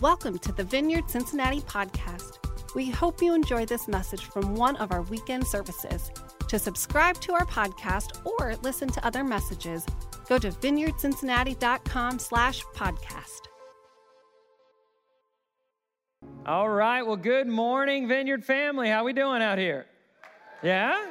Welcome to the Vineyard Cincinnati podcast. We hope you enjoy this message from one of our weekend services. To subscribe to our podcast or listen to other messages, go to vineyardcincinnati.com slash podcast. All right. Well, good morning, Vineyard family. How we doing out here? Yeah?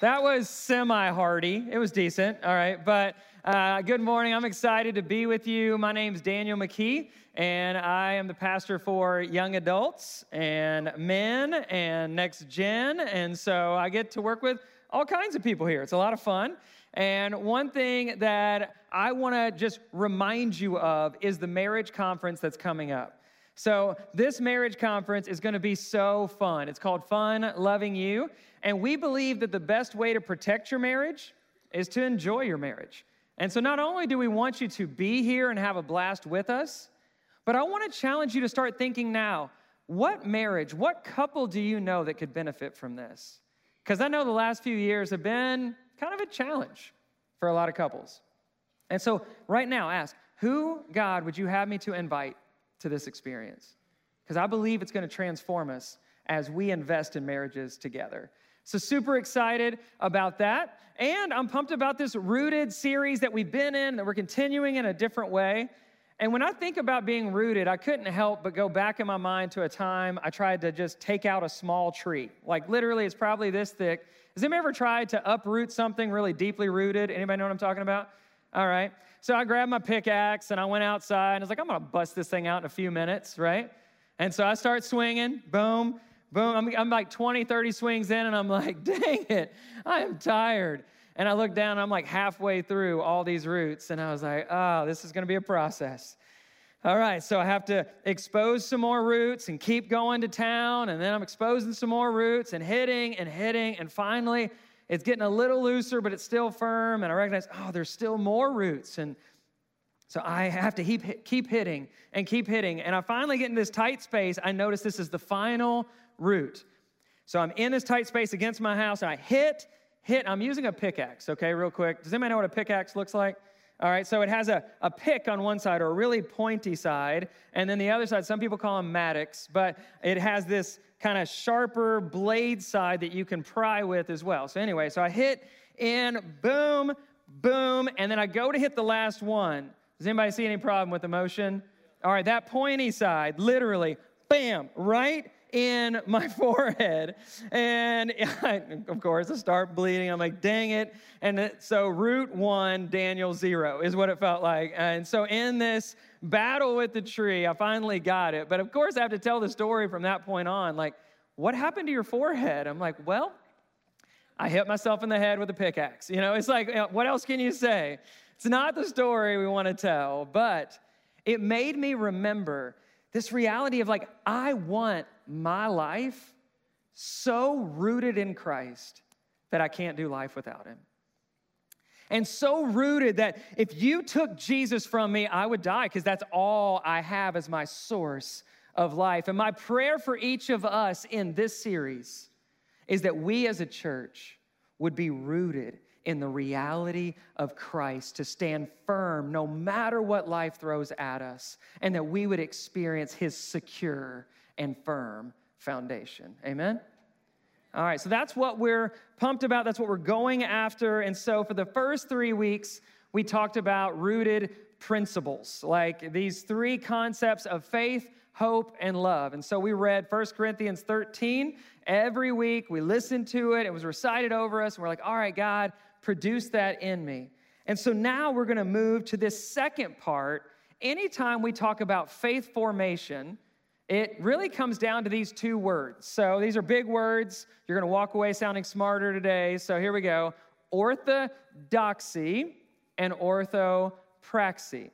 That was semi-hearty. It was decent. All right. But uh, good morning. I'm excited to be with you. My name's Daniel McKee, and I am the pastor for young adults and men and next gen. And so I get to work with all kinds of people here. It's a lot of fun. And one thing that I want to just remind you of is the marriage conference that's coming up. So, this marriage conference is going to be so fun. It's called Fun Loving You. And we believe that the best way to protect your marriage is to enjoy your marriage. And so, not only do we want you to be here and have a blast with us, but I want to challenge you to start thinking now what marriage, what couple do you know that could benefit from this? Because I know the last few years have been kind of a challenge for a lot of couples. And so, right now, ask who, God, would you have me to invite to this experience because I believe it's going to transform us as we invest in marriages together. So, super excited about that. And I'm pumped about this rooted series that we've been in, that we're continuing in a different way. And when I think about being rooted, I couldn't help but go back in my mind to a time I tried to just take out a small tree. Like literally, it's probably this thick. Has anybody ever tried to uproot something really deeply rooted? Anybody know what I'm talking about? All right. So I grabbed my pickaxe and I went outside and I was like, I'm going to bust this thing out in a few minutes, right? And so I start swinging, boom, boom. I'm, I'm like 20, 30 swings in and I'm like, dang it, I am tired. And I look down I'm like halfway through all these roots and I was like, oh, this is going to be a process. All right, so I have to expose some more roots and keep going to town. And then I'm exposing some more roots and hitting and hitting. And finally, it's getting a little looser, but it's still firm. And I recognize, oh, there's still more roots. And so I have to keep, keep hitting and keep hitting. And I finally get in this tight space. I notice this is the final root. So I'm in this tight space against my house. I hit, hit. I'm using a pickaxe, okay, real quick. Does anybody know what a pickaxe looks like? All right, so it has a, a pick on one side or a really pointy side, and then the other side, some people call them mattocks, but it has this kind of sharper blade side that you can pry with as well. So, anyway, so I hit in, boom, boom, and then I go to hit the last one. Does anybody see any problem with the motion? All right, that pointy side, literally, bam, right in my forehead. And I, of course, I start bleeding. I'm like, dang it. And so, root one, Daniel zero is what it felt like. And so, in this battle with the tree, I finally got it. But of course, I have to tell the story from that point on. Like, what happened to your forehead? I'm like, well, I hit myself in the head with a pickaxe. You know, it's like, what else can you say? It's not the story we want to tell, but it made me remember this reality of like, I want my life so rooted in Christ that I can't do life without him. And so rooted that if you took Jesus from me, I would die because that's all I have as my source of life. And my prayer for each of us in this series is that we as a church would be rooted in the reality of Christ, to stand firm no matter what life throws at us, and that we would experience his secure and firm foundation. Amen? All right, so that's what we're pumped about. That's what we're going after. And so for the first three weeks, we talked about rooted principles, like these three concepts of faith, hope, and love. And so we read 1 Corinthians 13 every week. We listened to it, it was recited over us, and we're like, all right, God, produce that in me. And so now we're going to move to this second part. Anytime we talk about faith formation, it really comes down to these two words. So these are big words. You're going to walk away sounding smarter today. So here we go orthodoxy and orthopraxy.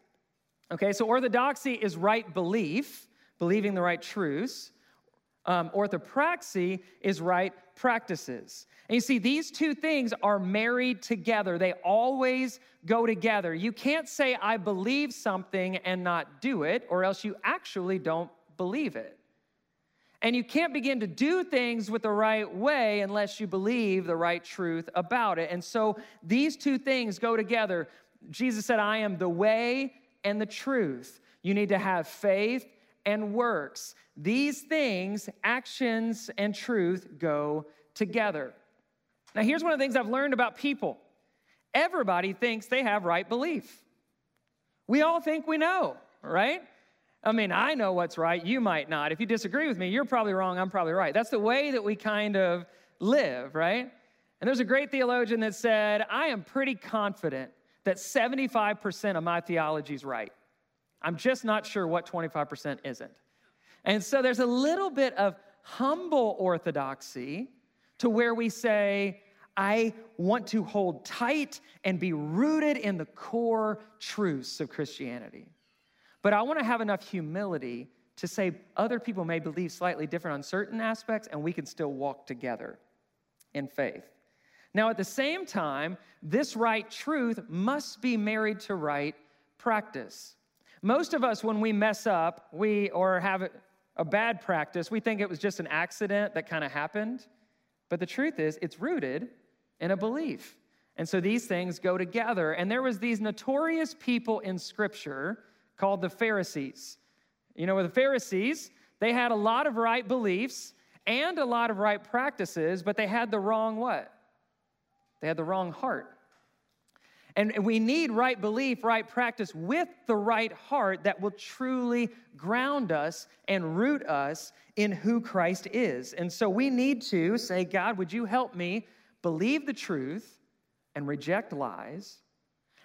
Okay, so orthodoxy is right belief, believing the right truths. Um, orthopraxy is right practices. And you see, these two things are married together, they always go together. You can't say, I believe something and not do it, or else you actually don't believe it. And you can't begin to do things with the right way unless you believe the right truth about it. And so these two things go together. Jesus said, I am the way and the truth. You need to have faith and works. These things, actions and truth, go together. Now, here's one of the things I've learned about people everybody thinks they have right belief. We all think we know, right? I mean, I know what's right, you might not. If you disagree with me, you're probably wrong, I'm probably right. That's the way that we kind of live, right? And there's a great theologian that said, I am pretty confident that 75% of my theology is right. I'm just not sure what 25% isn't. And so there's a little bit of humble orthodoxy to where we say, I want to hold tight and be rooted in the core truths of Christianity. But I want to have enough humility to say other people may believe slightly different on certain aspects, and we can still walk together in faith. Now, at the same time, this right truth must be married to right practice. Most of us, when we mess up, we or have a bad practice, we think it was just an accident that kind of happened. But the truth is, it's rooted in a belief. And so these things go together. And there was these notorious people in Scripture called the Pharisees. You know, with the Pharisees, they had a lot of right beliefs and a lot of right practices, but they had the wrong what? They had the wrong heart. And we need right belief, right practice with the right heart that will truly ground us and root us in who Christ is. And so we need to say, God, would you help me believe the truth and reject lies?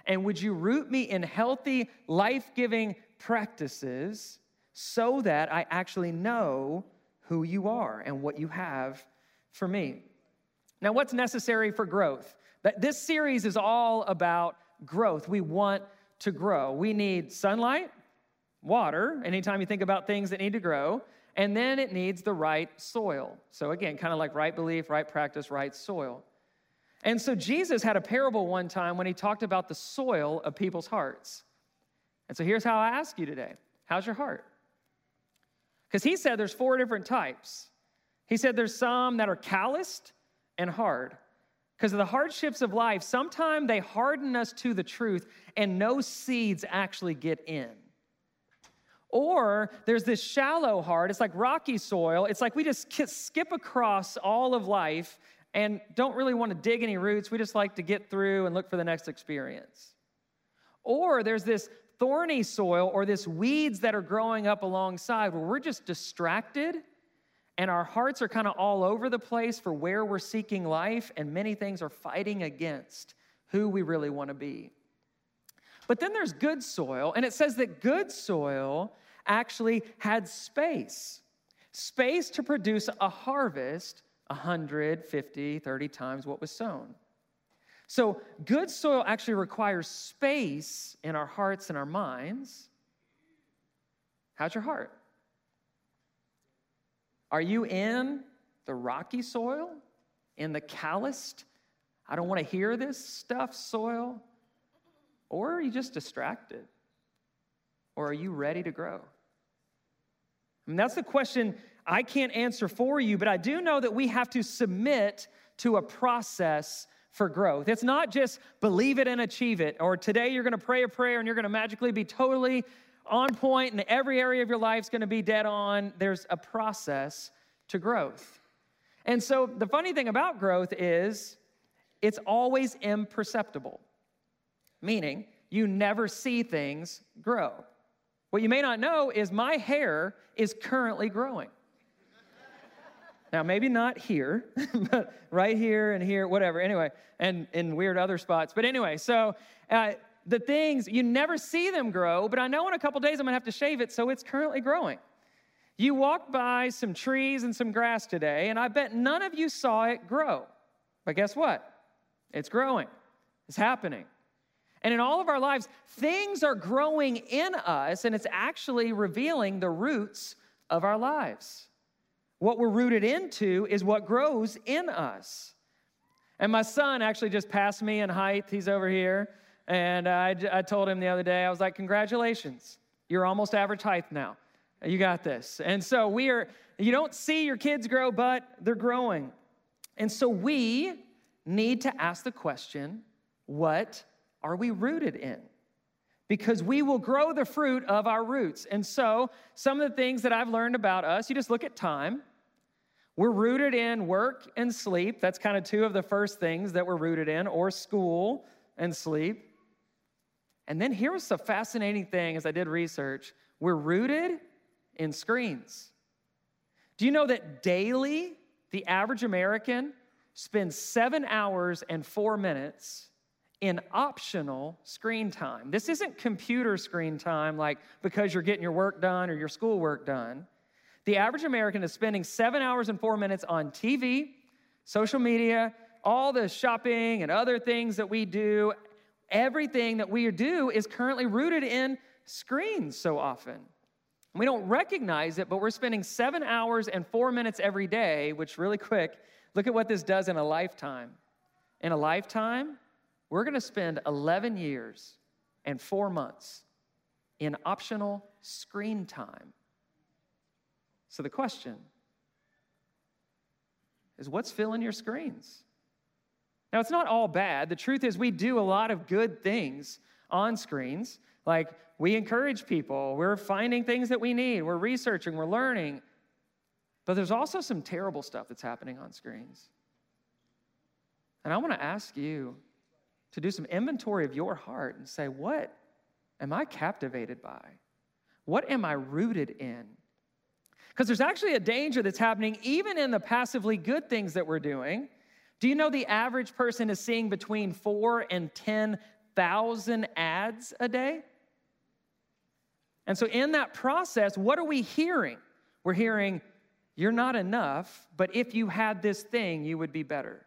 And would you root me in healthy, life giving practices so that I actually know who you are and what you have for me? Now, what's necessary for growth? That this series is all about growth. We want to grow. We need sunlight, water, anytime you think about things that need to grow, and then it needs the right soil. So, again, kind of like right belief, right practice, right soil. And so, Jesus had a parable one time when he talked about the soil of people's hearts. And so, here's how I ask you today How's your heart? Because he said there's four different types. He said there's some that are calloused and hard. Because of the hardships of life, sometimes they harden us to the truth and no seeds actually get in. Or there's this shallow heart, it's like rocky soil. It's like we just skip across all of life and don't really want to dig any roots. We just like to get through and look for the next experience. Or there's this thorny soil or this weeds that are growing up alongside where we're just distracted and our hearts are kind of all over the place for where we're seeking life, and many things are fighting against who we really want to be. But then there's good soil, and it says that good soil actually had space space to produce a harvest 150, 30 times what was sown. So, good soil actually requires space in our hearts and our minds. How's your heart? Are you in the rocky soil? In the calloused, I don't want to hear this stuff soil? Or are you just distracted? Or are you ready to grow? I mean, that's the question I can't answer for you, but I do know that we have to submit to a process for growth. It's not just believe it and achieve it, or today you're going to pray a prayer and you're going to magically be totally on point and every area of your life is going to be dead on. There's a process to growth. And so the funny thing about growth is it's always imperceptible, meaning you never see things grow. What you may not know is my hair is currently growing. Now, maybe not here, but right here and here, whatever. Anyway, and in weird other spots. But anyway, so uh, the things, you never see them grow, but I know in a couple days I'm gonna have to shave it, so it's currently growing. You walked by some trees and some grass today, and I bet none of you saw it grow. But guess what? It's growing, it's happening. And in all of our lives, things are growing in us, and it's actually revealing the roots of our lives. What we're rooted into is what grows in us. And my son actually just passed me in height. He's over here. And I, I told him the other day, I was like, Congratulations, you're almost average height now. You got this. And so we are, you don't see your kids grow, but they're growing. And so we need to ask the question what are we rooted in? because we will grow the fruit of our roots. And so, some of the things that I've learned about us, you just look at time. We're rooted in work and sleep. That's kind of two of the first things that we're rooted in, or school and sleep. And then here was the fascinating thing as I did research we're rooted in screens. Do you know that daily, the average American spends seven hours and four minutes in optional screen time? This isn't computer screen time, like because you're getting your work done or your schoolwork done. The average American is spending seven hours and four minutes on TV, social media, all the shopping and other things that we do. Everything that we do is currently rooted in screens so often. We don't recognize it, but we're spending seven hours and four minutes every day, which, really quick, look at what this does in a lifetime. In a lifetime, we're to spend 11 years and four months in optional screen time. So the question is what's filling your screens? Now, it's not all bad. The truth is, we do a lot of good things on screens. Like, we encourage people, we're finding things that we need, we're researching, we're learning. But there's also some terrible stuff that's happening on screens. And I want to ask you to do some inventory of your heart and say, what am I captivated by? What am I rooted in? Because there's actually a danger that's happening even in the passively good things that we're doing. Do you know the average person is seeing between four and 10,000 ads a day? And so, in that process, what are we hearing? We're hearing, you're not enough, but if you had this thing, you would be better.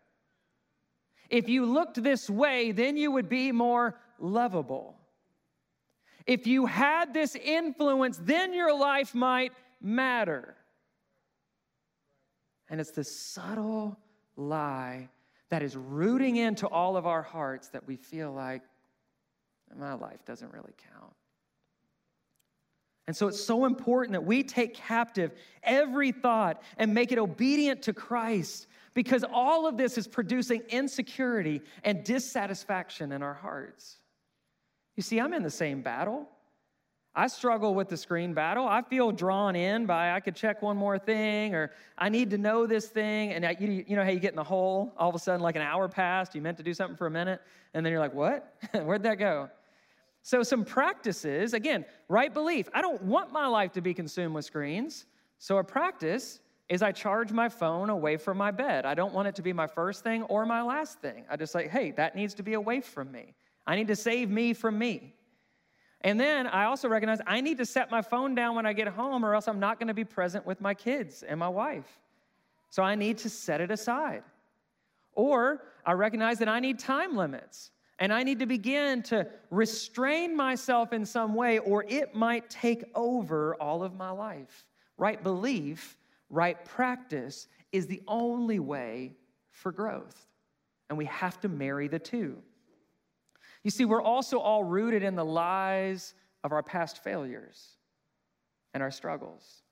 If you looked this way, then you would be more lovable. If you had this influence, then your life might matter. And it's this subtle lie that is rooting into all of our hearts that we feel like my life doesn't really count. And so it's so important that we take captive every thought and make it obedient to Christ because all of this is producing insecurity and dissatisfaction in our hearts. You see, I'm in the same battle. I struggle with the screen battle. I feel drawn in by I could check one more thing or I need to know this thing. And uh, you, you know how you get in the hole, all of a sudden, like an hour passed, you meant to do something for a minute, and then you're like, what? Where'd that go? So, some practices again, right belief. I don't want my life to be consumed with screens. So, a practice is I charge my phone away from my bed. I don't want it to be my first thing or my last thing. I just like, hey, that needs to be away from me. I need to save me from me. And then I also recognize I need to set my phone down when I get home, or else I'm not going to be present with my kids and my wife. So I need to set it aside. Or I recognize that I need time limits. And I need to begin to restrain myself in some way, or it might take over all of my life. Right belief, right practice is the only way for growth. And we have to marry the two. You see, we're also all rooted in the lies of our past failures and our struggles.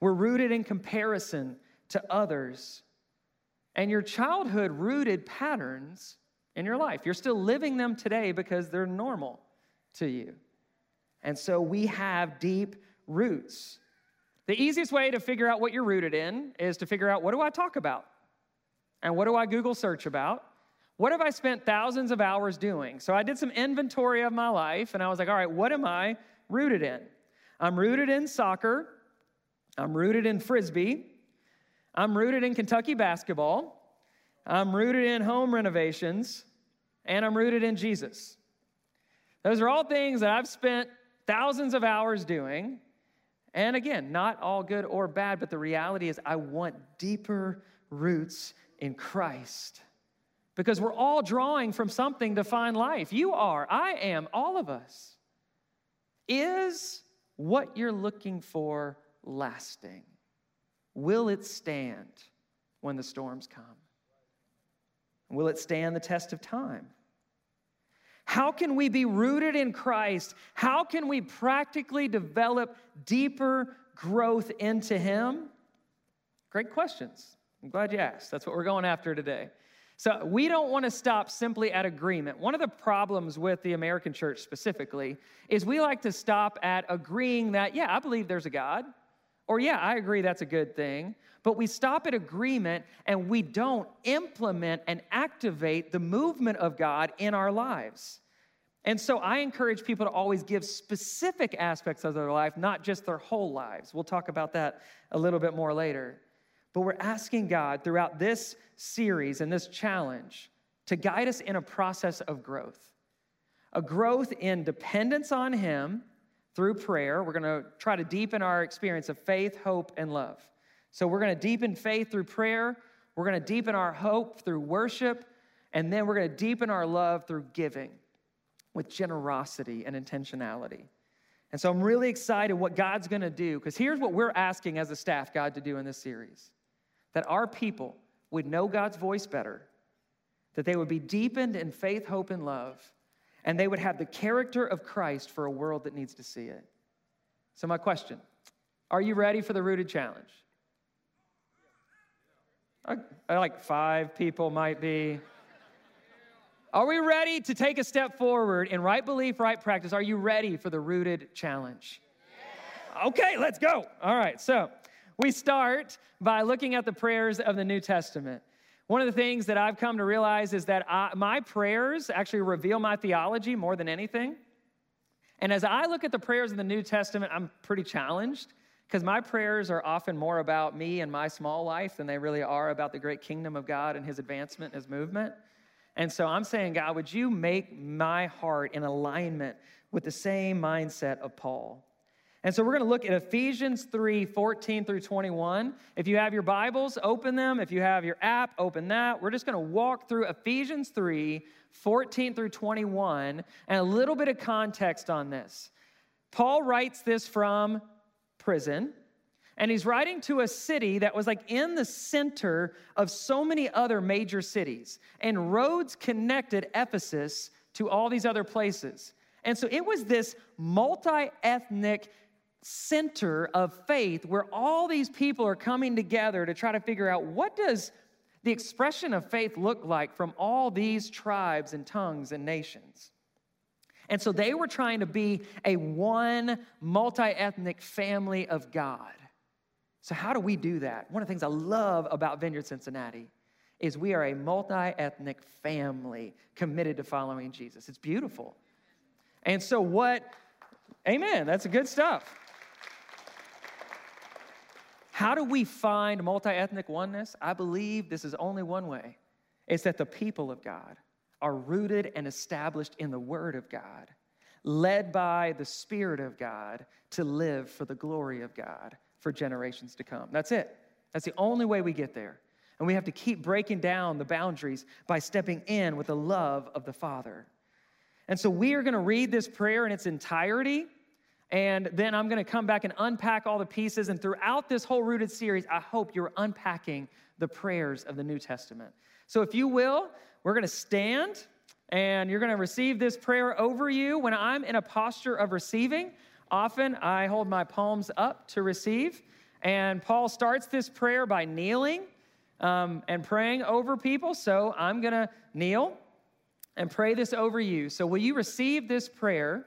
We're rooted in comparison to others. And your childhood rooted patterns in your life. You're still living them today because they're normal to you. And so we have deep roots. The easiest way to figure out what you're rooted in is to figure out what do I talk about? And what do I Google search about? What have I spent thousands of hours doing? So I did some inventory of my life and I was like, all right, what am I rooted in? I'm rooted in soccer. I'm rooted in frisbee. I'm rooted in Kentucky basketball. I'm rooted in home renovations and I'm rooted in Jesus. Those are all things that I've spent thousands of hours doing. And again, not all good or bad, but the reality is I want deeper roots in Christ. Because we're all drawing from something to find life. You are, I am, all of us. Is what you're looking for lasting? Will it stand when the storms come? Will it stand the test of time? How can we be rooted in Christ? How can we practically develop deeper growth into Him? Great questions. I'm glad you asked. That's what we're going after today. So we don't want to stop simply at agreement. One of the problems with the American church specifically is we like to stop at agreeing that, yeah, I believe there's a God, or yeah, I agree that's a good thing. But we stop at agreement and we don't implement and activate the movement of God in our lives. And so I encourage people to always give specific aspects of their life, not just their whole lives. We'll talk about that a little bit more later. But we're asking God throughout this series and this challenge to guide us in a process of growth a growth in dependence on Him through prayer. We're going to try to deepen our experience of faith, hope, and love. So we're going to deepen faith through prayer. We're going to deepen our hope through worship. And then we're going to deepen our love through giving with generosity and intentionality. And so I'm really excited what God's going to do because here's what we're asking as a staff God to do in this series that our people would know God's voice better, that they would be deepened in faith, hope, and love, and they would have the character of Christ for a world that needs to see it. So, my question are you ready for the rooted challenge? Like five people might be. Are we ready to take a step forward in right belief, right practice? Are you ready for the rooted challenge? Okay, let's go. All right, so we start by looking at the prayers of the New Testament. One of the things that I've come to realize is that I, my prayers actually reveal my theology more than anything. And as I look at the prayers of the New Testament, I'm pretty challenged because my prayers are often more about me and my small life than they really are about the great kingdom of God and his advancement, and his movement. And so I'm saying, God, would you make my heart in alignment with the same mindset of Paul? And so we're going to look at Ephesians 3 14 through 21. If you have your Bibles, open them. If you have your app, open that. We're just going to walk through Ephesians 3 14 through 21 and a little bit of context on this. Paul writes this from prison, and he's writing to a city that was like in the center of so many other major cities, and roads connected Ephesus to all these other places. And so it was this multi ethnic center of faith where all these people are coming together to try to figure out what does the expression of faith look like from all these tribes and tongues and nations. And so they were trying to be a one multi-ethnic family of god. So how do we do that? One of the things i love about vineyard cincinnati is we are a multi-ethnic family committed to following jesus. It's beautiful. And so what amen that's good stuff how do we find multi ethnic oneness? I believe this is only one way it's that the people of God are rooted and established in the Word of God, led by the Spirit of God to live for the glory of God for generations to come. That's it. That's the only way we get there. And we have to keep breaking down the boundaries by stepping in with the love of the Father. And so we are going to read this prayer in its entirety. And then I'm going to come back and unpack all the pieces. And throughout this whole rooted series, I hope you're unpacking the prayers of the New Testament. So if you will, we're going to stand and you're going to receive this prayer over you. When I'm in a posture of receiving, often I hold my palms up to receive. And Paul starts this prayer by kneeling um, and praying over people. So I'm going to kneel and pray this over you. So will you receive this prayer?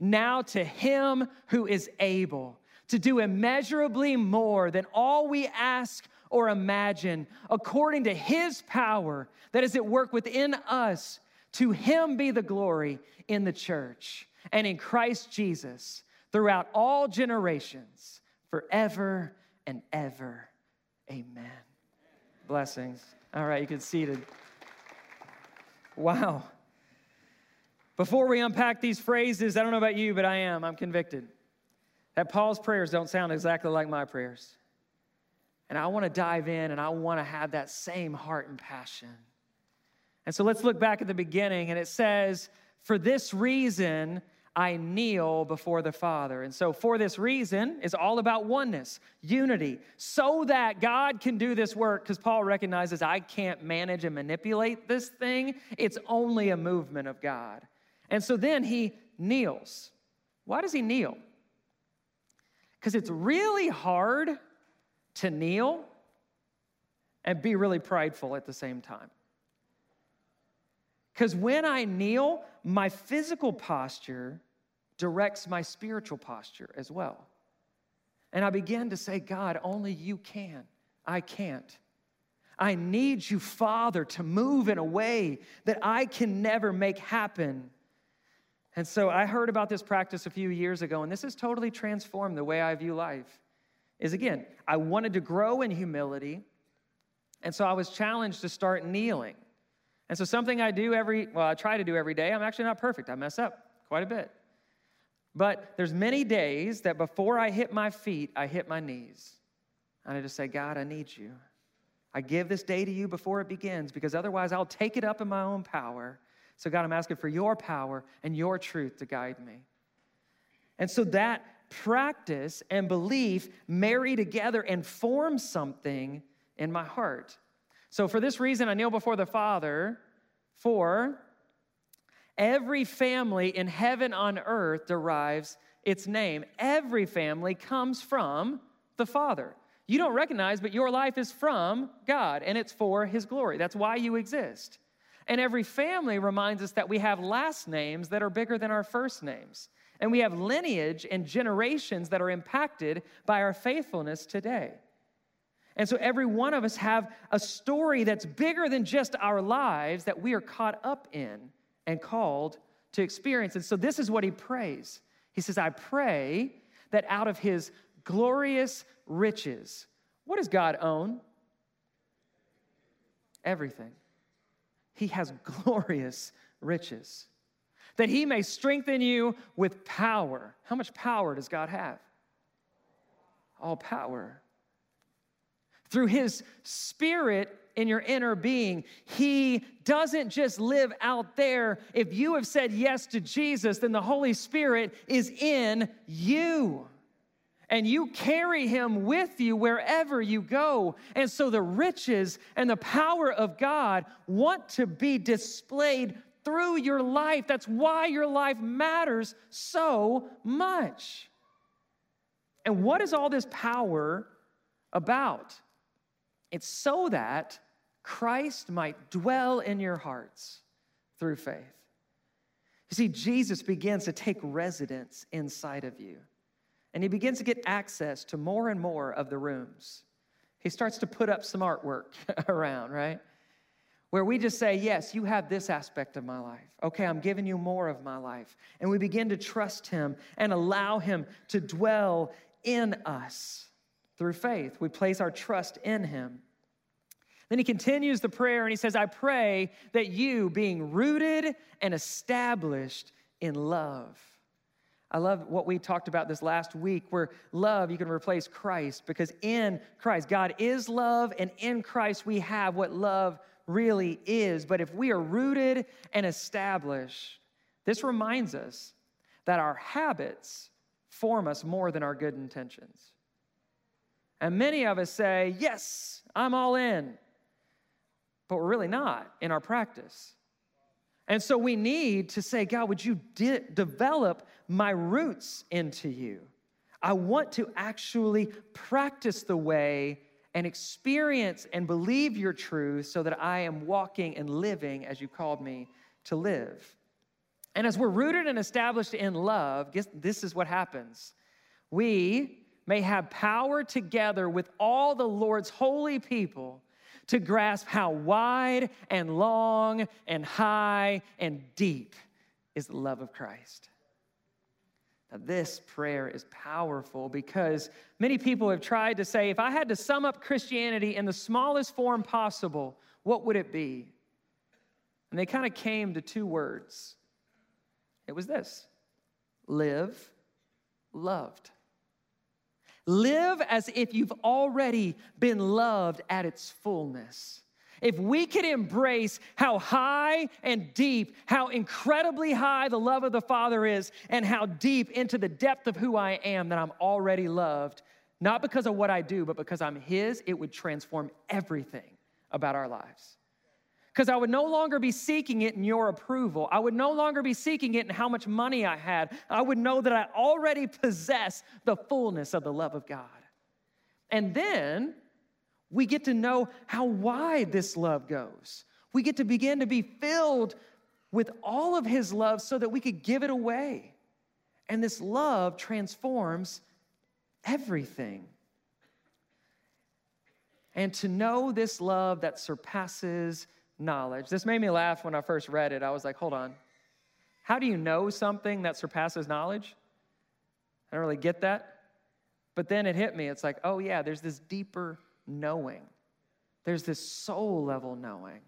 Now to him who is able to do immeasurably more than all we ask or imagine, according to his power that is at work within us. To him be the glory in the church and in Christ Jesus throughout all generations, forever and ever. Amen. Blessings. All right, you can seated. Wow. Before we unpack these phrases, I don't know about you, but I am. I'm convicted that Paul's prayers don't sound exactly like my prayers. And I want to dive in and I want to have that same heart and passion. And so let's look back at the beginning, and it says, For this reason, I kneel before the Father. And so, for this reason, is all about oneness, unity, so that God can do this work. Because Paul recognizes I can't manage and manipulate this thing, it's only a movement of God. And so then he kneels. Why does he kneel? Because it's really hard to kneel and be really prideful at the same time. Because when I kneel, my physical posture directs my spiritual posture as well. And I begin to say, God, only you can. I can't. I need you, Father, to move in a way that I can never make happen. And so I heard about this practice a few years ago, and this has totally transformed the way I view life. Is again, I wanted to grow in humility, and so I was challenged to start kneeling. And so, something I do every, well, I try to do every day, I'm actually not perfect. I mess up quite a bit. But there's many days that before I hit my feet, I hit my knees. And I just say, God, I need you. I give this day to you before it begins because otherwise I'll take it up in my own power. So, God, I'm asking for your power and your truth to guide me. And so that practice and belief marry together and form something in my heart. So, for this reason, I kneel before the Father, for every family in heaven on earth derives its name. Every family comes from the Father. You don't recognize, but your life is from God and it's for His glory. That's why you exist. And every family reminds us that we have last names that are bigger than our first names. And we have lineage and generations that are impacted by our faithfulness today. And so every one of us have a story that's bigger than just our lives that we are caught up in and called to experience. And so this is what he prays. He says, I pray that out of his glorious riches, what does God own? Everything. He has glorious riches. That he may strengthen you with power. How much power does God have? All power through his spirit in your inner being. He doesn't just live out there. If you have said yes to Jesus, then the Holy Spirit is in you. And you carry him with you wherever you go. And so the riches and the power of God want to be displayed through your life. That's why your life matters so much. And what is all this power about? It's so that Christ might dwell in your hearts through faith. You see, Jesus begins to take residence inside of you, and he begins to get access to more and more of the rooms. He starts to put up some artwork around, right? Where we just say, Yes, you have this aspect of my life. Okay, I'm giving you more of my life. And we begin to trust him and allow him to dwell in us through faith. We place our trust in him. Then he continues the prayer and he says, I pray that you, being rooted and established in love, I love what we talked about this last week, where love, you can replace Christ, because in Christ, God is love, and in Christ, we have what love really is. But if we are rooted and established, this reminds us that our habits form us more than our good intentions. And many of us say, Yes, I'm all in. But we're really not in our practice. And so we need to say, God, would you de- develop my roots into you? I want to actually practice the way and experience and believe your truth so that I am walking and living as you called me to live. And as we're rooted and established in love, guess this is what happens. We may have power together with all the Lord's holy people to grasp how wide and long and high and deep is the love of Christ. Now, this prayer is powerful because many people have tried to say, if I had to sum up Christianity in the smallest form possible, what would it be? And they kind of came to two words. It was this live loved. Live as if you've already been loved at its fullness. If we could embrace how high and deep, how incredibly high the love of the Father is, and how deep into the depth of who I am that I'm already loved, not because of what I do, but because I'm His, it would transform everything about our lives. Because I would no longer be seeking it in your approval. I would no longer be seeking it in how much money I had. I would know that I already possess the fullness of the love of God. And then, we get to know how wide this love goes. We get to begin to be filled with all of His love so that we could give it away. And this love transforms everything. And to know this love that surpasses knowledge. This made me laugh when I first read it. I was like, hold on. How do you know something that surpasses knowledge? I don't really get that. But then it hit me. It's like, oh, yeah, there's this deeper knowing. There's this soul level knowing.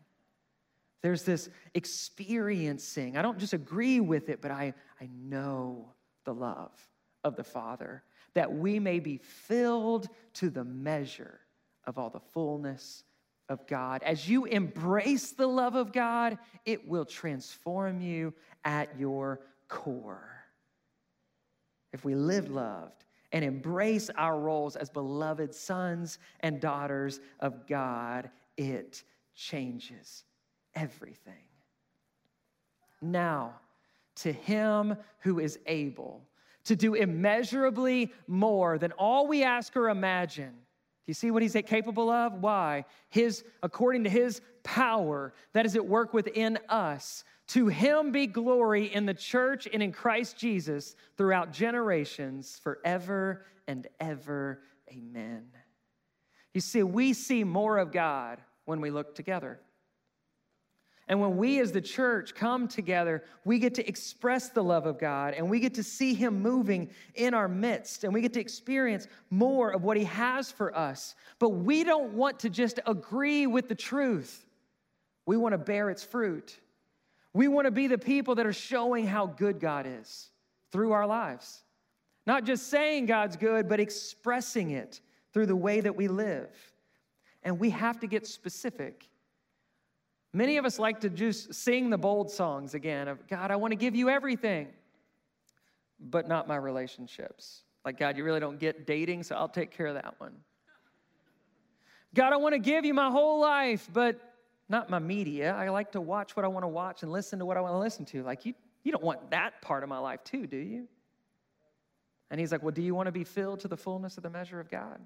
There's this experiencing. I don't just agree with it, but I, I know the love of the Father, that we may be filled to the measure of all the fullness of God. As you embrace the love of God, it will transform you at your core. If we live loved, and embrace our roles as beloved sons and daughters of God, it changes everything. Now, to him who is able to do immeasurably more than all we ask or imagine. Do you see what he's capable of? Why? His, according to his power that is at work within us. To him be glory in the church and in Christ Jesus throughout generations, forever and ever. Amen. You see, we see more of God when we look together. And when we as the church come together, we get to express the love of God and we get to see Him moving in our midst and we get to experience more of what He has for us. But we don't want to just agree with the truth, we want to bear its fruit. We want to be the people that are showing how good God is through our lives. Not just saying God's good, but expressing it through the way that we live. And we have to get specific. Many of us like to just sing the bold songs again of God, I want to give you everything, but not my relationships. Like, God, you really don't get dating, so I'll take care of that one. God, I want to give you my whole life, but not my media. I like to watch what I want to watch and listen to what I want to listen to. Like, you, you don't want that part of my life too, do you? And he's like, Well, do you want to be filled to the fullness of the measure of God?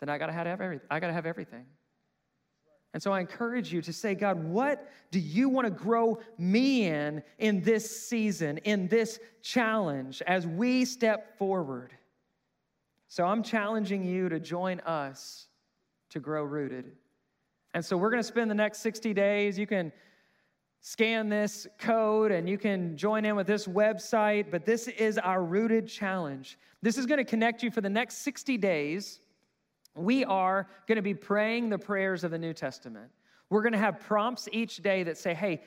Then I gotta have everything. I gotta have everything. And so I encourage you to say, God, what do you want to grow me in in this season, in this challenge as we step forward? So I'm challenging you to join us to grow rooted. And so we're going to spend the next 60 days. You can scan this code and you can join in with this website, but this is our rooted challenge. This is going to connect you for the next 60 days. We are going to be praying the prayers of the New Testament. We're going to have prompts each day that say, hey,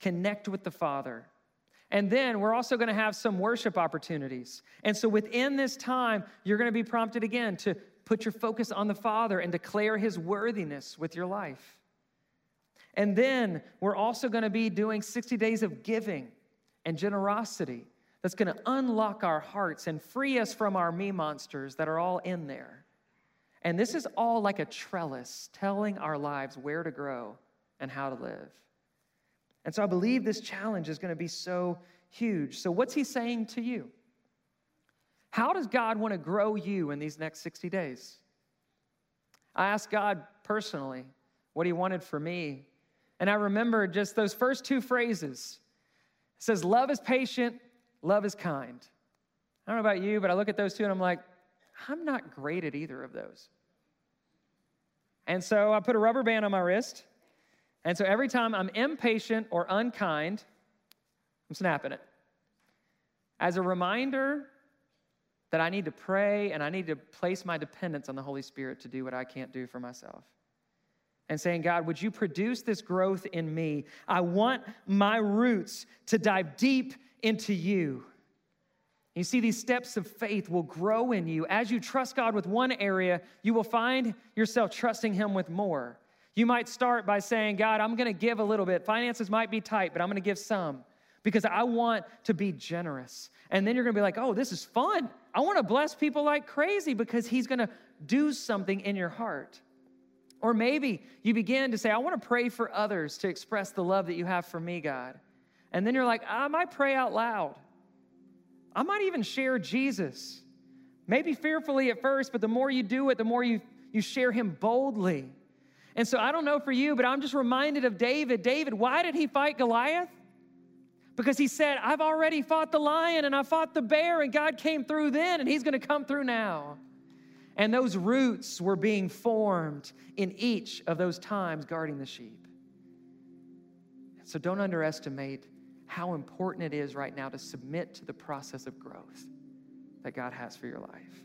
connect with the Father. And then we're also going to have some worship opportunities. And so within this time, you're going to be prompted again to put your focus on the Father and declare His worthiness with your life. And then we're also going to be doing 60 days of giving and generosity that's going to unlock our hearts and free us from our me monsters that are all in there. And this is all like a trellis telling our lives where to grow and how to live. And so I believe this challenge is going to be so huge. So, what's he saying to you? How does God want to grow you in these next 60 days? I asked God personally what He wanted for me. And I remember just those first two phrases. It says, Love is patient, love is kind. I don't know about you, but I look at those two and I'm like, I'm not great at either of those. And so I put a rubber band on my wrist. And so every time I'm impatient or unkind, I'm snapping it. As a reminder that I need to pray and I need to place my dependence on the Holy Spirit to do what I can't do for myself. And saying, God, would you produce this growth in me? I want my roots to dive deep into you. You see, these steps of faith will grow in you. As you trust God with one area, you will find yourself trusting Him with more. You might start by saying, God, I'm going to give a little bit. Finances might be tight, but I'm going to give some because I want to be generous. And then you're going to be like, oh, this is fun. I want to bless people like crazy because He's going to do something in your heart. Or maybe you begin to say, I want to pray for others to express the love that you have for me, God. And then you're like, I might pray out loud. I might even share Jesus. Maybe fearfully at first, but the more you do it, the more you, you share him boldly. And so I don't know for you, but I'm just reminded of David. David, why did he fight Goliath? Because he said, I've already fought the lion and I fought the bear, and God came through then, and he's gonna come through now. And those roots were being formed in each of those times guarding the sheep. So don't underestimate how important it is right now to submit to the process of growth that God has for your life.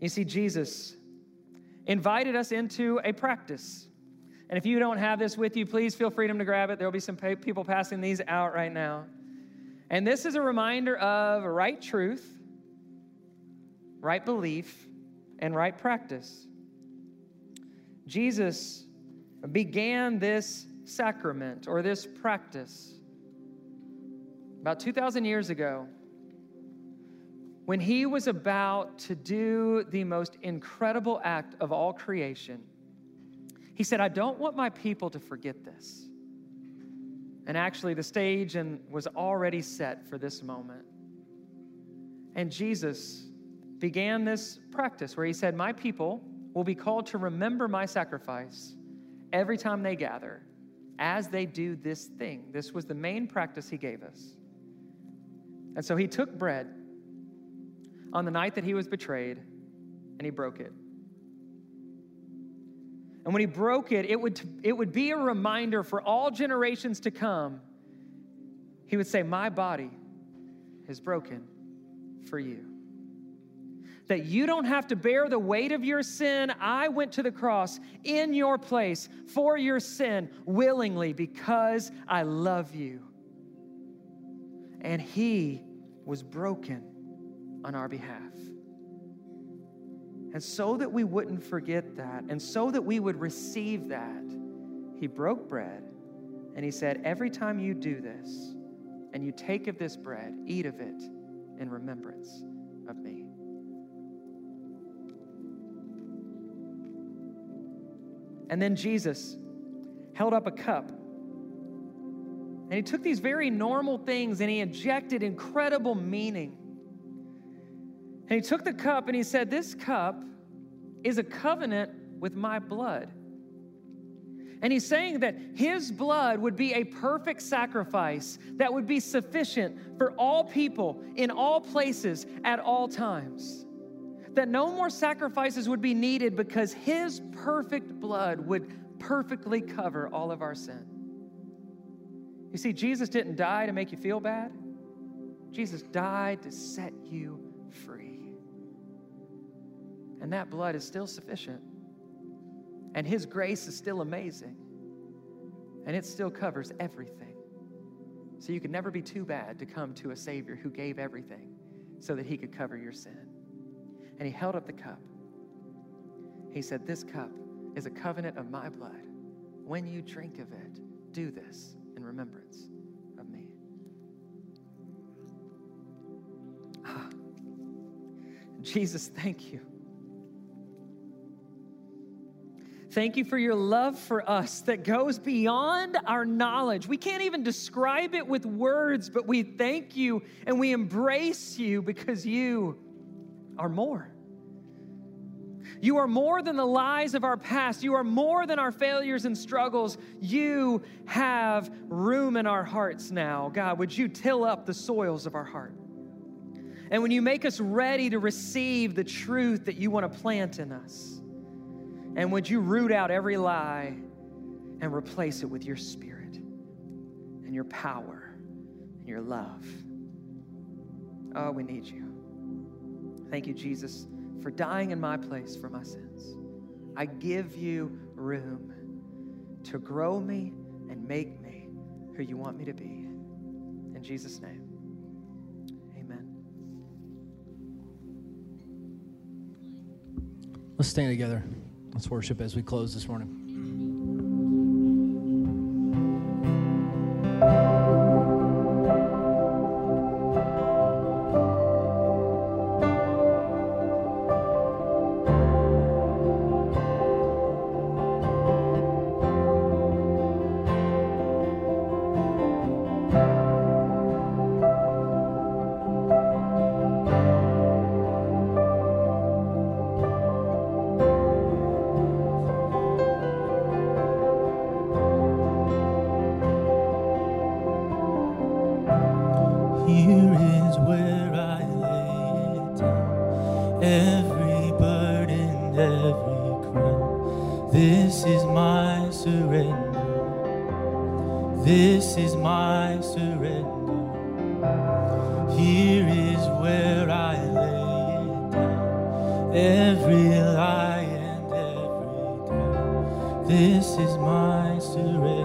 You see, Jesus invited us into a practice. And if you don't have this with you, please feel freedom to grab it. There'll be some people passing these out right now. And this is a reminder of right truth, right belief, and right practice. Jesus began this sacrament or this practice about 2,000 years ago when he was about to do the most incredible act of all creation. He said, I don't want my people to forget this. And actually, the stage and was already set for this moment. And Jesus began this practice where he said, My people will be called to remember my sacrifice every time they gather as they do this thing. This was the main practice he gave us. And so he took bread on the night that he was betrayed and he broke it. And when he broke it, it would, it would be a reminder for all generations to come. He would say, My body is broken for you that you don't have to bear the weight of your sin. I went to the cross in your place for your sin willingly because I love you. And He was broken on our behalf. And so that we wouldn't forget that, and so that we would receive that, He broke bread and He said, Every time you do this and you take of this bread, eat of it in remembrance of me. And then Jesus held up a cup. And he took these very normal things and he injected incredible meaning. And he took the cup and he said, This cup is a covenant with my blood. And he's saying that his blood would be a perfect sacrifice that would be sufficient for all people in all places at all times that no more sacrifices would be needed because his perfect blood would perfectly cover all of our sin. You see, Jesus didn't die to make you feel bad, Jesus died to set you. And that blood is still sufficient. And his grace is still amazing. And it still covers everything. So you can never be too bad to come to a Savior who gave everything so that he could cover your sin and he held up the cup. He said, This cup is a covenant of my blood. When you drink of it, do this in remembrance of me. Ah. Jesus, thank you. Thank you for your love for us that goes beyond our knowledge. We can't even describe it with words, but we thank you and we embrace you because you are more. You are more than the lies of our past. You are more than our failures and struggles. You have room in our hearts now. God, would you till up the soils of our heart? And when you make us ready to receive the truth that you want to plant in us, And would you root out every lie and replace it with your spirit and your power and your love? Oh, we need you. Thank you, Jesus, for dying in my place for my sins. I give you room to grow me and make me who you want me to be. In Jesus' name, amen. Let's stand together. Let's worship as we close this morning. every crown. This is my surrender. This is my surrender. Here is where I lay it down. Every lie and every doubt. This is my surrender.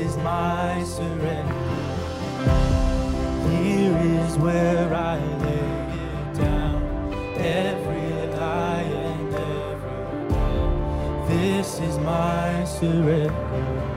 is my surrender. Here is where I lay it down, every lie and every doubt. This is my surrender.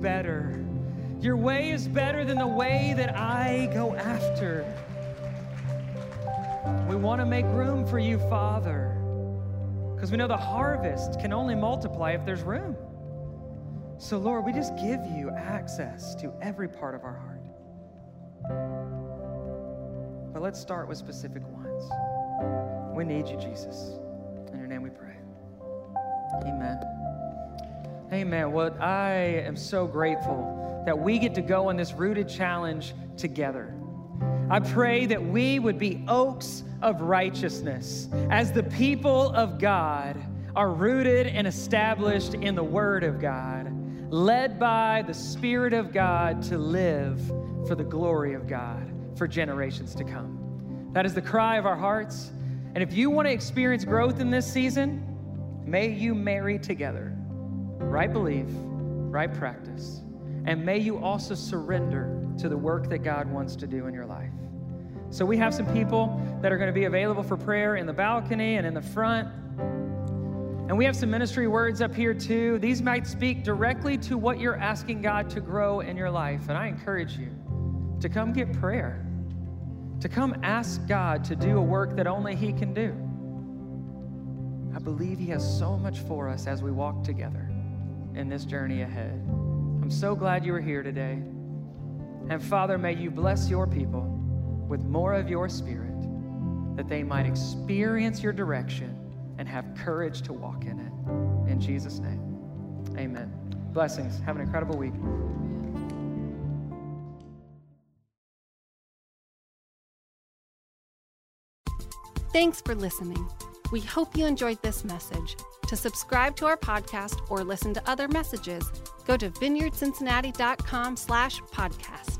Better. Your way is better than the way that I go after. We want to make room for you, Father, because we know the harvest can only multiply if there's room. So, Lord, we just give you access to every part of our heart. But let's start with specific ones. We need you, Jesus. In your name we pray. Amen. Amen. Well, I am so grateful that we get to go on this rooted challenge together. I pray that we would be oaks of righteousness as the people of God are rooted and established in the Word of God, led by the Spirit of God to live for the glory of God for generations to come. That is the cry of our hearts. And if you want to experience growth in this season, may you marry together right belief, right practice, and may you also surrender to the work that God wants to do in your life. So, we have some people that are going to be available for prayer in the balcony and in the front. And we have some ministry words up here too. These might speak directly to what you're asking God to grow in your life. And I encourage you to come get prayer, to come ask God to do a work that only He can do. I believe He has so much for us as we walk together in this journey ahead. I'm so glad you were here today. And Father, may you bless your people with more of your spirit that they might experience your direction and have courage to walk in it. In Jesus' name, amen. Blessings. Have an incredible week. Thanks for listening. We hope you enjoyed this message. To subscribe to our podcast or listen to other messages, go to vineyardcincinnati.com slash podcast.